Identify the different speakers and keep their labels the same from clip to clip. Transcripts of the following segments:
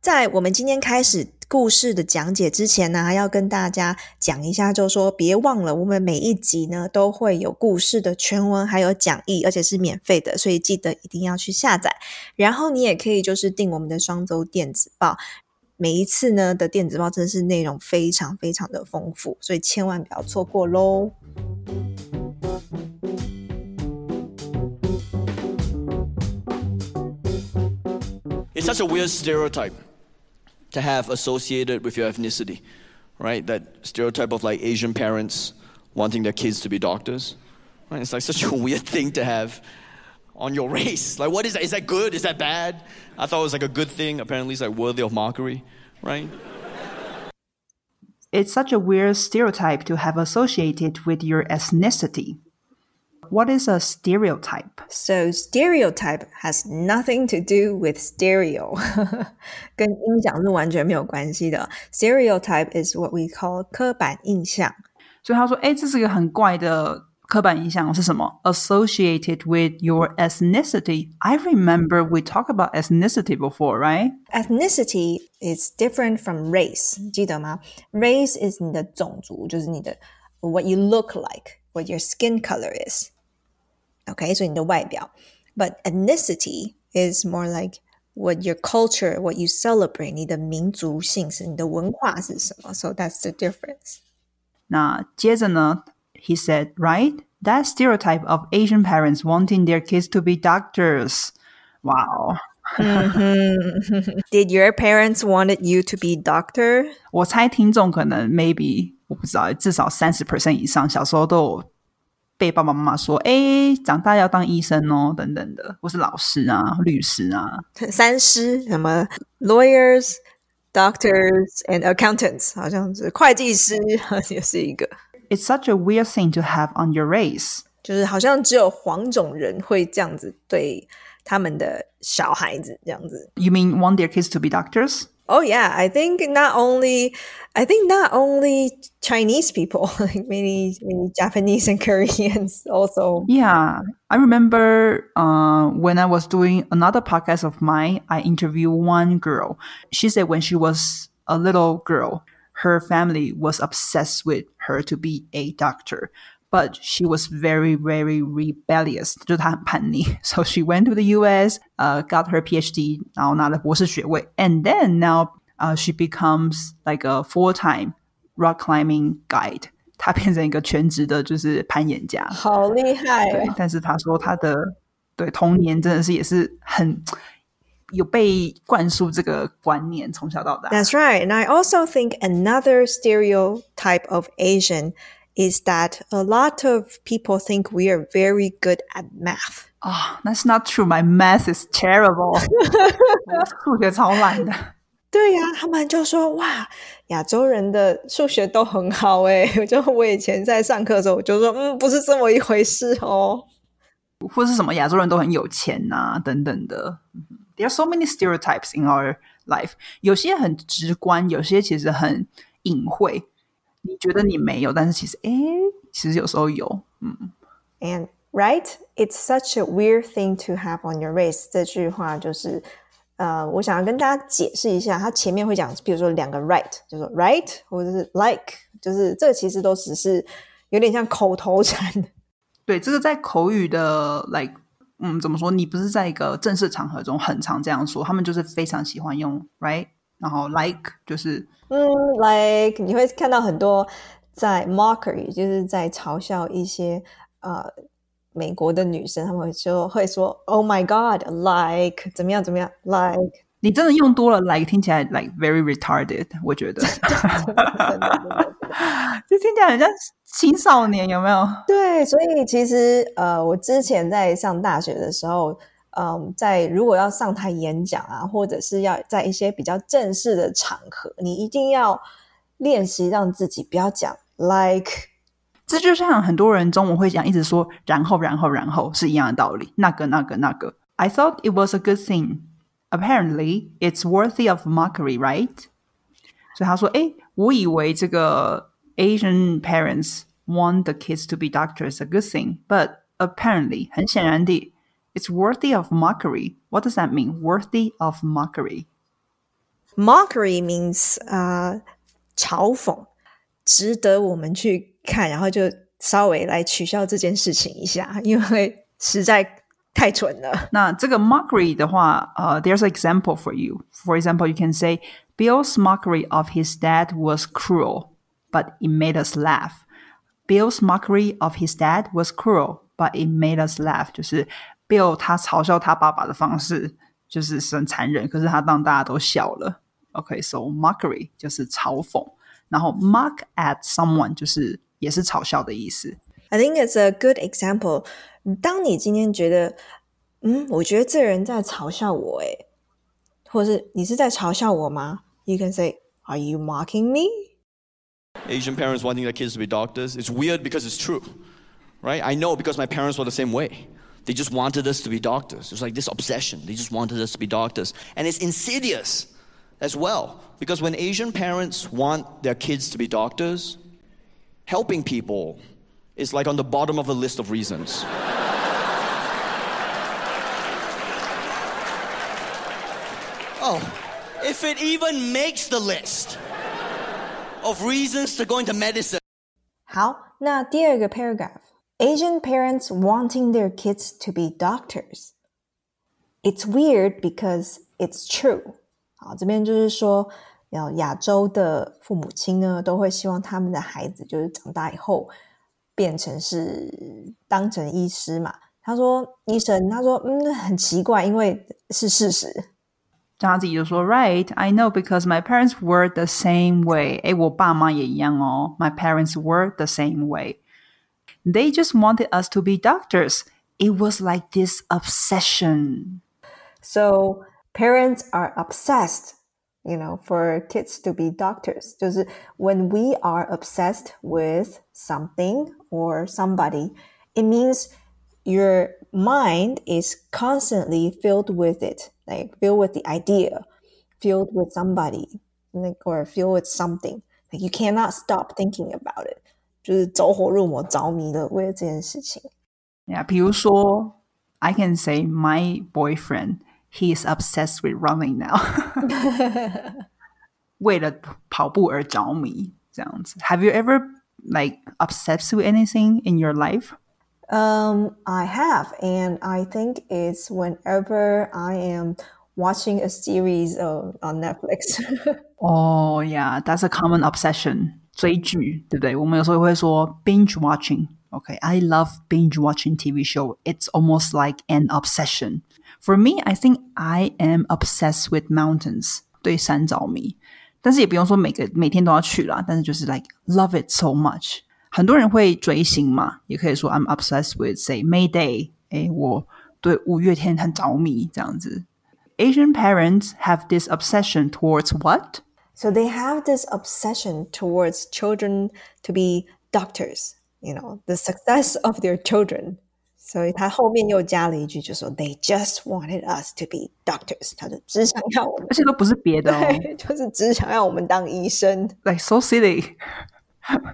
Speaker 1: 在我们今天开始故事的讲解之前呢，要跟大家讲一下，就是说别忘了，我们每一集呢都会有故事的全文，还有讲义，而且是免费的，所以记得一定要去下载。然后你也可以就是订我们的双周电子报，每一次呢的电子报真的是内容非常非常的丰富，所以千万不要错过喽。
Speaker 2: It's such a weird stereotype to have associated with your ethnicity, right? That stereotype of like Asian parents wanting their kids to be doctors. Right? It's like such a weird thing to have on your race. Like, what is that? Is that good? Is that bad? I thought it was like a good thing. Apparently, it's like worthy of mockery, right?
Speaker 3: It's such a weird stereotype to have associated with your ethnicity. What is a stereotype?
Speaker 1: So stereotype has nothing to do with stereo，跟音响是完全没有关系的。Stereotype is what we call 刻板印象。
Speaker 3: 所以他说，哎，这是一个很怪的刻板印象是什么？Associated with your ethnicity. I remember we talked about ethnicity before, right?
Speaker 1: Ethnicity is different from race，记得吗？Race is 你的种族，就是你的 what you look like, what your skin color is。 OK，所以你的外表。But ethnicity is more like what your culture, what you celebrate，你的民族性是你的文化是什么？So that's the difference.
Speaker 3: 那接着呢，he said, right? That stereotype of Asian parents wanting their kids to be doctors. Wow.
Speaker 1: Did your parents wanted you to be doctor?
Speaker 3: 我猜听众可能 maybe 我不知道，至少三十 percent 以上小时候都有 被爸爸妈妈说：“哎，长大要当医生哦，等等的，或是老师啊、律师啊、
Speaker 1: 三师什么 lawyers、doctors and accountants，好像是会计师也是一个。
Speaker 3: It's such a weird thing to have on your race.
Speaker 1: 就是好像只有黄种人会这样子对他们的小孩子这样子。
Speaker 3: You mean want their kids to be doctors?
Speaker 1: Oh yeah, I think not only I think not only Chinese people, like many many Japanese and Koreans also.
Speaker 3: Yeah, I remember uh, when I was doing another podcast of mine, I interviewed one girl. She said when she was a little girl, her family was obsessed with her to be a doctor But she was very, very rebellious. 就是她很叛逆. So she went to the US, uh, got her PhD, 然后拿了博士学位. And then now uh, she becomes like a full-time rock climbing guide. 她变成一个全职的，就是攀岩家。
Speaker 1: 好厉害
Speaker 3: 对
Speaker 1: 哦！，
Speaker 3: 但是他说他的对童年真的是也是很有被灌输这个观念，从小到大。
Speaker 1: That's right. And I also think another stereotype of Asian is that a lot of people think we are very good at math.
Speaker 3: 啊、t h a t s not true. My math is terrible. 我数学超烂的。
Speaker 1: 对呀、他们就说哇，亚洲人的数学都很好诶。我就我以前在上课的时候，我就说嗯，不是这么一回事哦。
Speaker 3: 或是什么亚洲人都很有钱呐、等等的。嗯 There are so many stereotypes in our life. 有些很直观，有些其实很隐晦。 你觉得你没有，但是其实哎，其实有时候有。
Speaker 1: 嗯 And right, it's such a weird thing to have on your race。这句话就是，呃，我想要跟大家解释一下，它前面会讲，比如说两个 right，就说 right 或者是 like，就是这其实都只是有点像口头禅。
Speaker 3: 对，这个在口语的 like，嗯，怎么说？你不是在一个正式场合中很常这样说，他们就是非常喜欢用 right，然后 like 就是
Speaker 1: 嗯，like 你会看到很多在 mockery，就是在嘲笑一些呃美国的女生，他们会说会说 Oh my God，like 怎么样怎么样，like
Speaker 3: 你真的用多了 like 听起来 like very retarded，我觉得，就 听起来很像青少年，有没有？
Speaker 1: 对，所以其实呃，我之前在上大学的时候，嗯，在如果要上台演讲啊，或者是要在一些比较正式的场合，你一定要练习让自己不要讲 like。
Speaker 3: 这就像很多人中文会讲，一直说然后然后然后是一样的道理，那个那个那个。I thought it was a good thing. Apparently, it's worthy of mockery, right? 所以他说：“诶，我以为这个 Asian parents want the kids to be doctors a good thing, but apparently, 很显然地 ，it's worthy of mockery. What does that mean? Worthy of mockery.
Speaker 1: mockery means 呃嘲讽，值得我们去看，然后就稍微来取笑这件事情一下，因为实在太蠢了。
Speaker 3: 那这个 mockery 的话，呃、uh,，there's an example for you. For example, you can say Bill's mockery of his dad was cruel, but it made us laugh. Bill's mockery of his dad was cruel, but it made us laugh. 就是 Bill 他嘲笑他爸爸的方式就是很残忍，可是他让大家都笑了。OK，so、okay, mockery 就是嘲讽，然后 mock at someone 就是也是嘲笑的意思。
Speaker 1: I think it's a good example. 当你今天觉得，嗯，我觉得这人在嘲笑我，诶，或者是你是在嘲笑我吗？You can say, "Are you mocking me?"
Speaker 2: Asian parents wanting their kids to be doctors. It's weird because it's true, right? I know because my parents were the same way. They just wanted us to be doctors. It's like this obsession. They just wanted us to be doctors. And it's insidious as well. Because when Asian parents want their kids to be doctors, helping people is like on the bottom of the list of reasons. oh, if it even makes the list of reasons to go into medicine.
Speaker 1: 好，那第二个 paragraph。 Asian parents wanting their kids to be doctors. It's weird because it's true. 好，这边就是说，要亚洲的父母亲呢，都会希望他们的孩子就是长大以后变成是当成医师嘛。他说医生，他说嗯，很奇怪，因为是事实。
Speaker 3: 他自己就说，Right, I know because my parents were the same way. 哎，我爸妈也一样哦。My parents were the same way. They just wanted us to be doctors. It was like this obsession.
Speaker 1: So parents are obsessed, you know, for kids to be doctors. When we are obsessed with something or somebody, it means your mind is constantly filled with it, like filled with the idea, filled with somebody, like or filled with something. Like you cannot stop thinking about it. 就是走火入魔、着迷的为了这件事情。
Speaker 3: Yeah，比如说，I can say my boyfriend he is obsessed with running now 为了跑步而着迷这样子。Have you ever like obsessed with anything in your life?
Speaker 1: Um, I have, and I think it's whenever I am watching a series of, on Netflix.
Speaker 3: oh yeah, that's a common obsession. 追剧，对不对？我们有时候会说 binge watching。OK，I love binge watching TV show. It's almost like an obsession. For me, I think I am obsessed with mountains. 对山着迷，但是也不用说每个每天都要去啦。但是就是 like love it so much. 很多人会追星嘛，也可以说 I'm obsessed with say Mayday asian parents have this obsession towards what?
Speaker 1: So they have this obsession towards children to be doctors, you know, the success of their children. So 他后面又加了一句，就说 They just wanted us to be doctors。他就只想要我们，
Speaker 3: 而且都不是别的哦，
Speaker 1: 对，就是只想要我们当医生。
Speaker 3: Like so silly，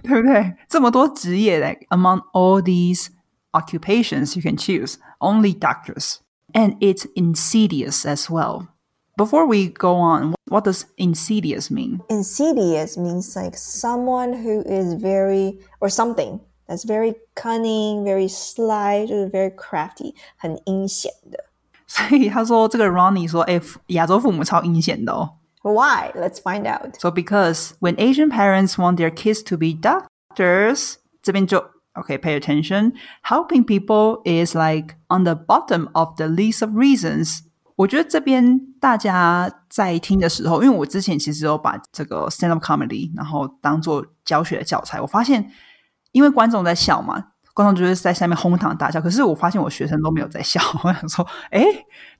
Speaker 3: 对不对？这么多职业，like among all these occupations you can choose, only doctors, and it's insidious as well. Before we go on, what does insidious mean?
Speaker 1: Insidious means like someone who is very or something that's very cunning, very sly, 就是 very crafty，很阴险的。
Speaker 3: 所以他说这个 Ronny
Speaker 1: Why? Let's find out.
Speaker 3: So because when Asian parents want their kids to be doctors，这边就 okay, pay attention. Helping people is like on the bottom of the list of reasons 我觉得这边大家在听的时候，因为我之前其实有把这个 stand up comedy 然后当做教学的教材，我发现因为观众在笑嘛，观众就是在下面哄堂大笑，可是我发现我学生都没有在笑。我想说，哎，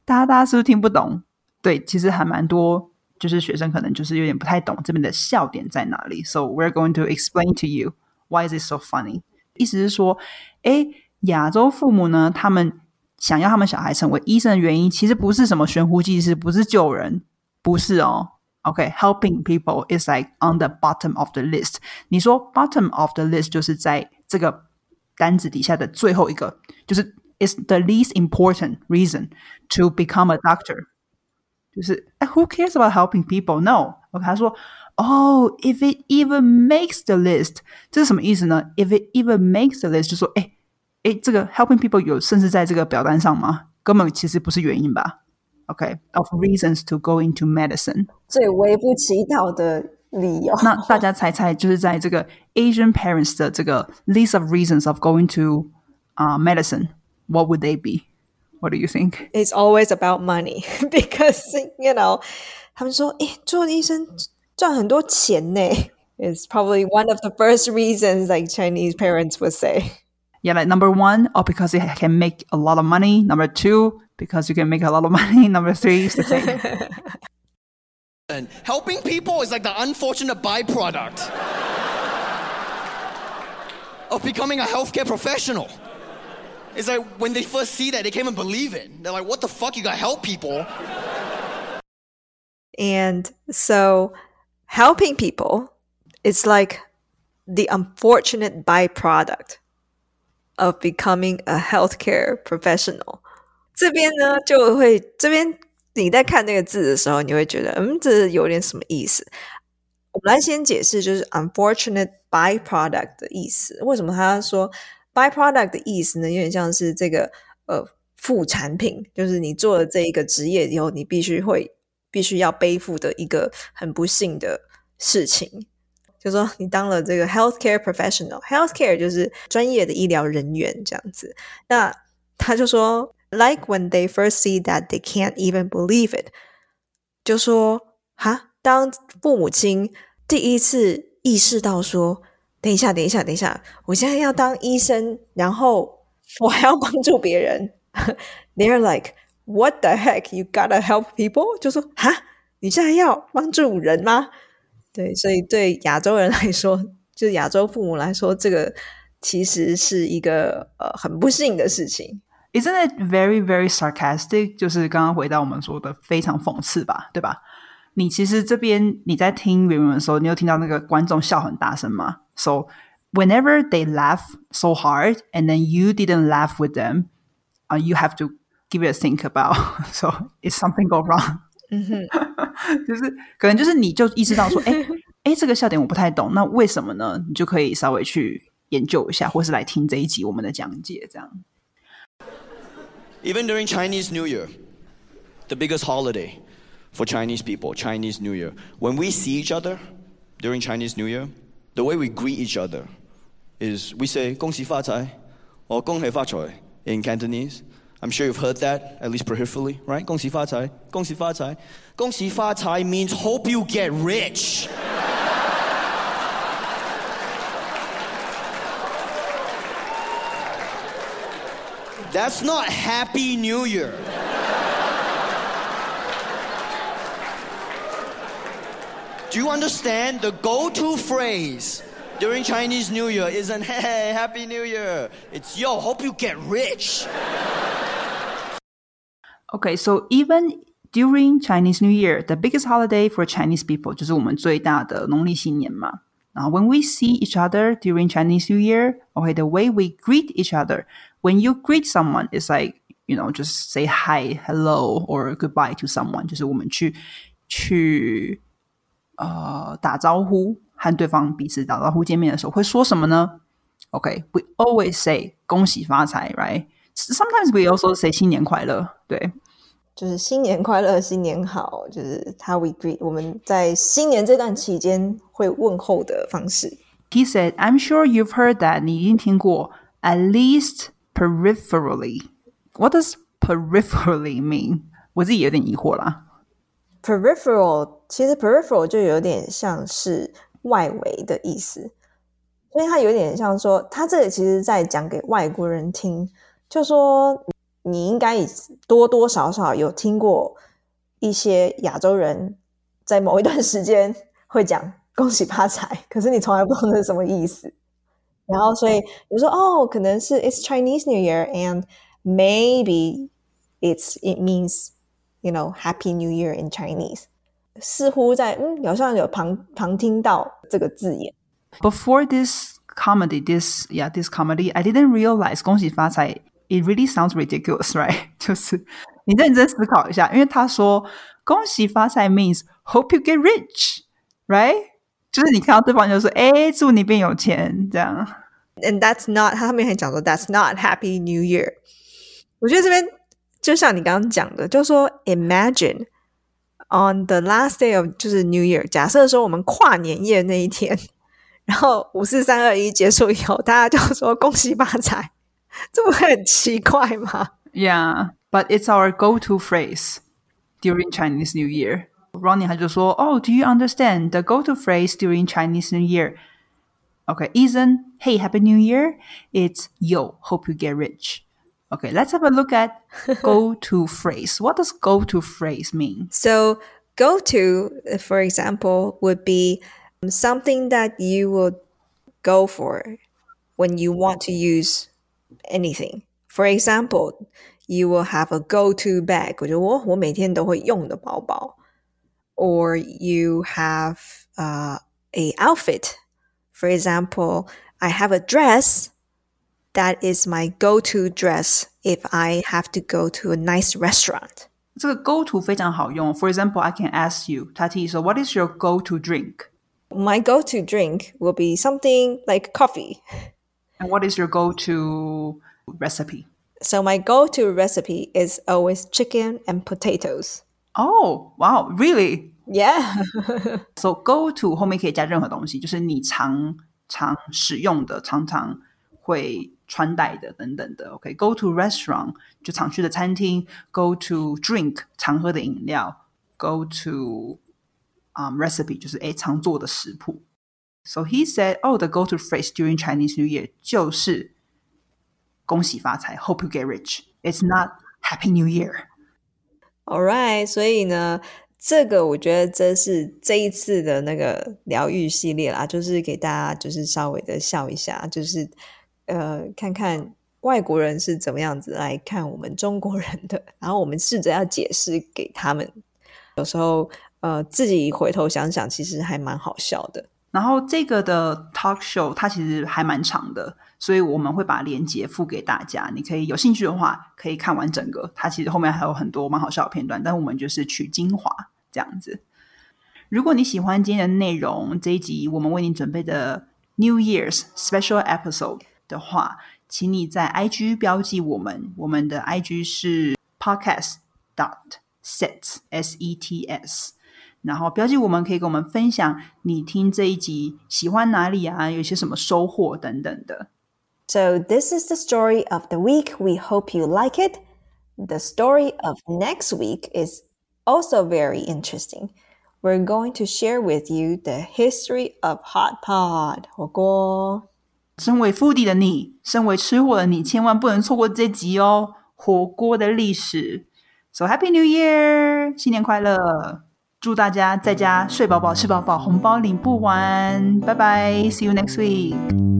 Speaker 3: 大家大家是不是听不懂？对，其实还蛮多，就是学生可能就是有点不太懂这边的笑点在哪里。So we're going to explain to you why is it so funny？意思是说，哎，亚洲父母呢，他们。想要他们小孩成为医生的原因，其实不是什么悬壶济世，不是救人，不是哦。OK，helping people is like on the bottom of the list。你说 bottom of the list 就是在这个单子底下的最后一个，就是 is the least important reason to become a doctor。 就是 Who cares about helping people? No. OK，他说 Oh, if it even makes the list，这是什么意思呢？If it even makes the list，就说哎 哎，这个 helping people 有甚至在这个表单上吗？根本其实不是原因吧？OK，of、okay, reasons to go into medicine，
Speaker 1: 最微不其道的理由。
Speaker 3: 那大家猜猜，就是在这个 Asian parents 的这个 list of reasons of going to 啊、uh, medicine，what would they be? What do you think?
Speaker 1: It's always about money because you know，他们说，哎，做医生赚很多钱呢。It's probably one of the first reasons like Chinese parents would say.
Speaker 3: Yeah, like number one, oh, because it can make a lot of money. Number two, because you can make a lot of money. Number three, it's the same.
Speaker 2: and helping people is like the unfortunate byproduct of becoming a healthcare professional. It's like when they first see that, they can't even believe it. They're like, what the fuck? You gotta help people.
Speaker 1: And so helping people is like the unfortunate byproduct of becoming a healthcare professional。这边呢，就会这边你在看那个字的时候，你会觉得，嗯，这有点什么意思？我们来先解释，就是 unfortunate byproduct 的意思。为什么他说 byproduct 的意思呢？有点像是这个呃副产品，就是你做了这一个职业以后，你必须会。必须要背负的一个很不幸的事情，就说你当了这个 healthcare professional，healthcare 就是专业的医疗人员这样子。那他就说，like when they first see that they can't even believe it，就说哈，当父母亲第一次意识到说，等一下，等一下，等一下，我现在要当医生，然后我还要帮助别人，they're like。What the heck? You gotta help people？就说哈，你现在要帮助人吗？ 对，所以对亚洲人来说，就亚洲父母来说，这个其实是一个呃很不幸的事情。
Speaker 3: Isn't it very very sarcastic？就是刚刚回到我们说的非常讽刺吧，对吧？你其实这边你在听原文的时候，你有听到那个观众笑很大声吗？So whenever they laugh so hard and then you didn't laugh with them, uh, you have to give it a think about. So is something go wrong，嗯哼，就是可能就是你就意识到说，哎哎，这个笑点我不太懂，那为什么呢？你就可以稍微去研究一下，或是来听这一集我们的讲解，这样。
Speaker 2: Even during Chinese New Year, the biggest holiday for Chinese people, Chinese New Year, when we see each other during Chinese New Year, the way we greet each other is we say 恭喜发财 or 恭喜发财 in Cantonese. I'm sure you've heard that, at least peripherally, right? 恭喜发财,恭喜发财.恭喜发财 means hope you get rich. That's not Happy New Year. Do you understand the go to phrase during Chinese New Year isn't, hey, Happy New Year? It's, yo, hope you get rich.
Speaker 3: Okay, so even during Chinese New Year, the biggest holiday for Chinese people 就是我们最大的农历新年嘛。然后 when we see each other during Chinese New Year, okay, the way we greet each other, when you greet someone, it's like you know just say hi, hello, or goodbye to someone，就是我们去去呃打招呼，和对方彼此打招呼见面的时候会说什么呢？Okay, we always say 恭喜发财，right? Sometimes we also say 新年快乐，对。
Speaker 1: 就是新年快乐，新年好，就是他 we greet 我们在新年这段期间会问候的方式。
Speaker 3: He said, "I'm sure you've heard that." 你一定听过 at least peripherally. What does peripherally mean? 我自己有点疑惑啦。
Speaker 1: Peripheral 其实 peripheral 就有点像是外围的意思，所以它有点像说，他这个其实在讲给外国人听，就说。你应该多多少少有听过一些亚洲人在某一段时间会讲“恭喜发财”，可是你从来不懂是什么意思。然后，所以你说哦，可能是 It's Chinese New Year and maybe it's it means you know Happy New Year in Chinese。似乎在嗯，好像有旁旁听到这个字眼。
Speaker 3: Before this comedy, this yeah, this comedy, I didn't realize 恭喜发财 it really sounds ridiculous, right？就是你认真思考一下，因为他说 恭喜发财 means hope you get rich, right? 就是你看到对方就说，哎，祝你变有钱，这样。
Speaker 1: And that's not 他后面还讲说 That's not Happy New Year。我觉得这边就像你刚刚讲的，就说 Imagine on the last day of 就是 New Year，假设说我们跨年夜那一天，然后五四三二一结束以后，大家就说恭喜发财， 这不很奇怪吗
Speaker 3: ？Yeah, but it's our go-to phrase during Chinese New Year. Ronny 他就说：“Oh, do you understand the go-to phrase during Chinese New Year? Okay, isn't Hey Happy New Year? It's Yo, hope you get rich. Okay, let's have a look at go-to phrase. What does go-to phrase mean?
Speaker 1: So, go-to, for example, would be um, something that you will go for when you want to use anything. For example, you will have a go-to bag. 我觉得我我每天都会用的包包。Or you have uh, a outfit. For example, I have a dress that is my go-to dress if I have to go to a nice restaurant.
Speaker 3: 这个 go to 非常好用。For example, I can ask you, Tati, so what is your go-to drink?
Speaker 1: My go-to drink will be something like coffee.
Speaker 3: And what is your go-to recipe?
Speaker 1: So my go-to recipe is always chicken and potatoes.
Speaker 3: Oh, wow, really?
Speaker 1: Yeah.
Speaker 3: So go to 后面可以加任何东西，就是你常常使用的、常常会穿戴的等等的。OK，go、to restaurant 就常去的餐厅，go to drink 常喝的饮料，go to um recipe 就是诶常做的食谱。 So he said, "Oh, the go-to phrase during Chinese New Year 就是恭喜发财，Hope you get rich. It's not Happy New Year."
Speaker 1: All right. 所以呢，这个我觉得这是这一次的那个疗愈系列啦，就是给大家就是稍微的笑一下，就是呃看看外国人是怎么样子来看我们中国人的，然后我们试着要解释给他们。有时候呃自己回头想想，其实还蛮好笑的。
Speaker 3: 然后这个的 talk show 它其实还蛮长的，所以我们会把链接附给大家，你可以有兴趣的话可以看完整个。它其实后面还有很多蛮好笑的片段，但我们就是取精华这样子。如果你喜欢今天的内容，这一集我们为你准备的 New Year's Special Episode 的话，请你在 IG 标记我们，我们的 IG 是 podcast dot sets s e t s。然后标记我们可以跟我们分享你听这一集喜欢哪里啊，有些什么收获等等的。
Speaker 1: So, this is the story of the week. We hope you like it. The story of next week is also very interesting. We're going to share with you the history of hot pot 火锅。
Speaker 3: 身为 foodie 的你，身为吃货的你，千万不能错过这集哦！火锅的历史。So Happy New Year，新年快乐！祝大家在家睡饱饱、吃饱饱，红包领不完。拜拜，See you next week。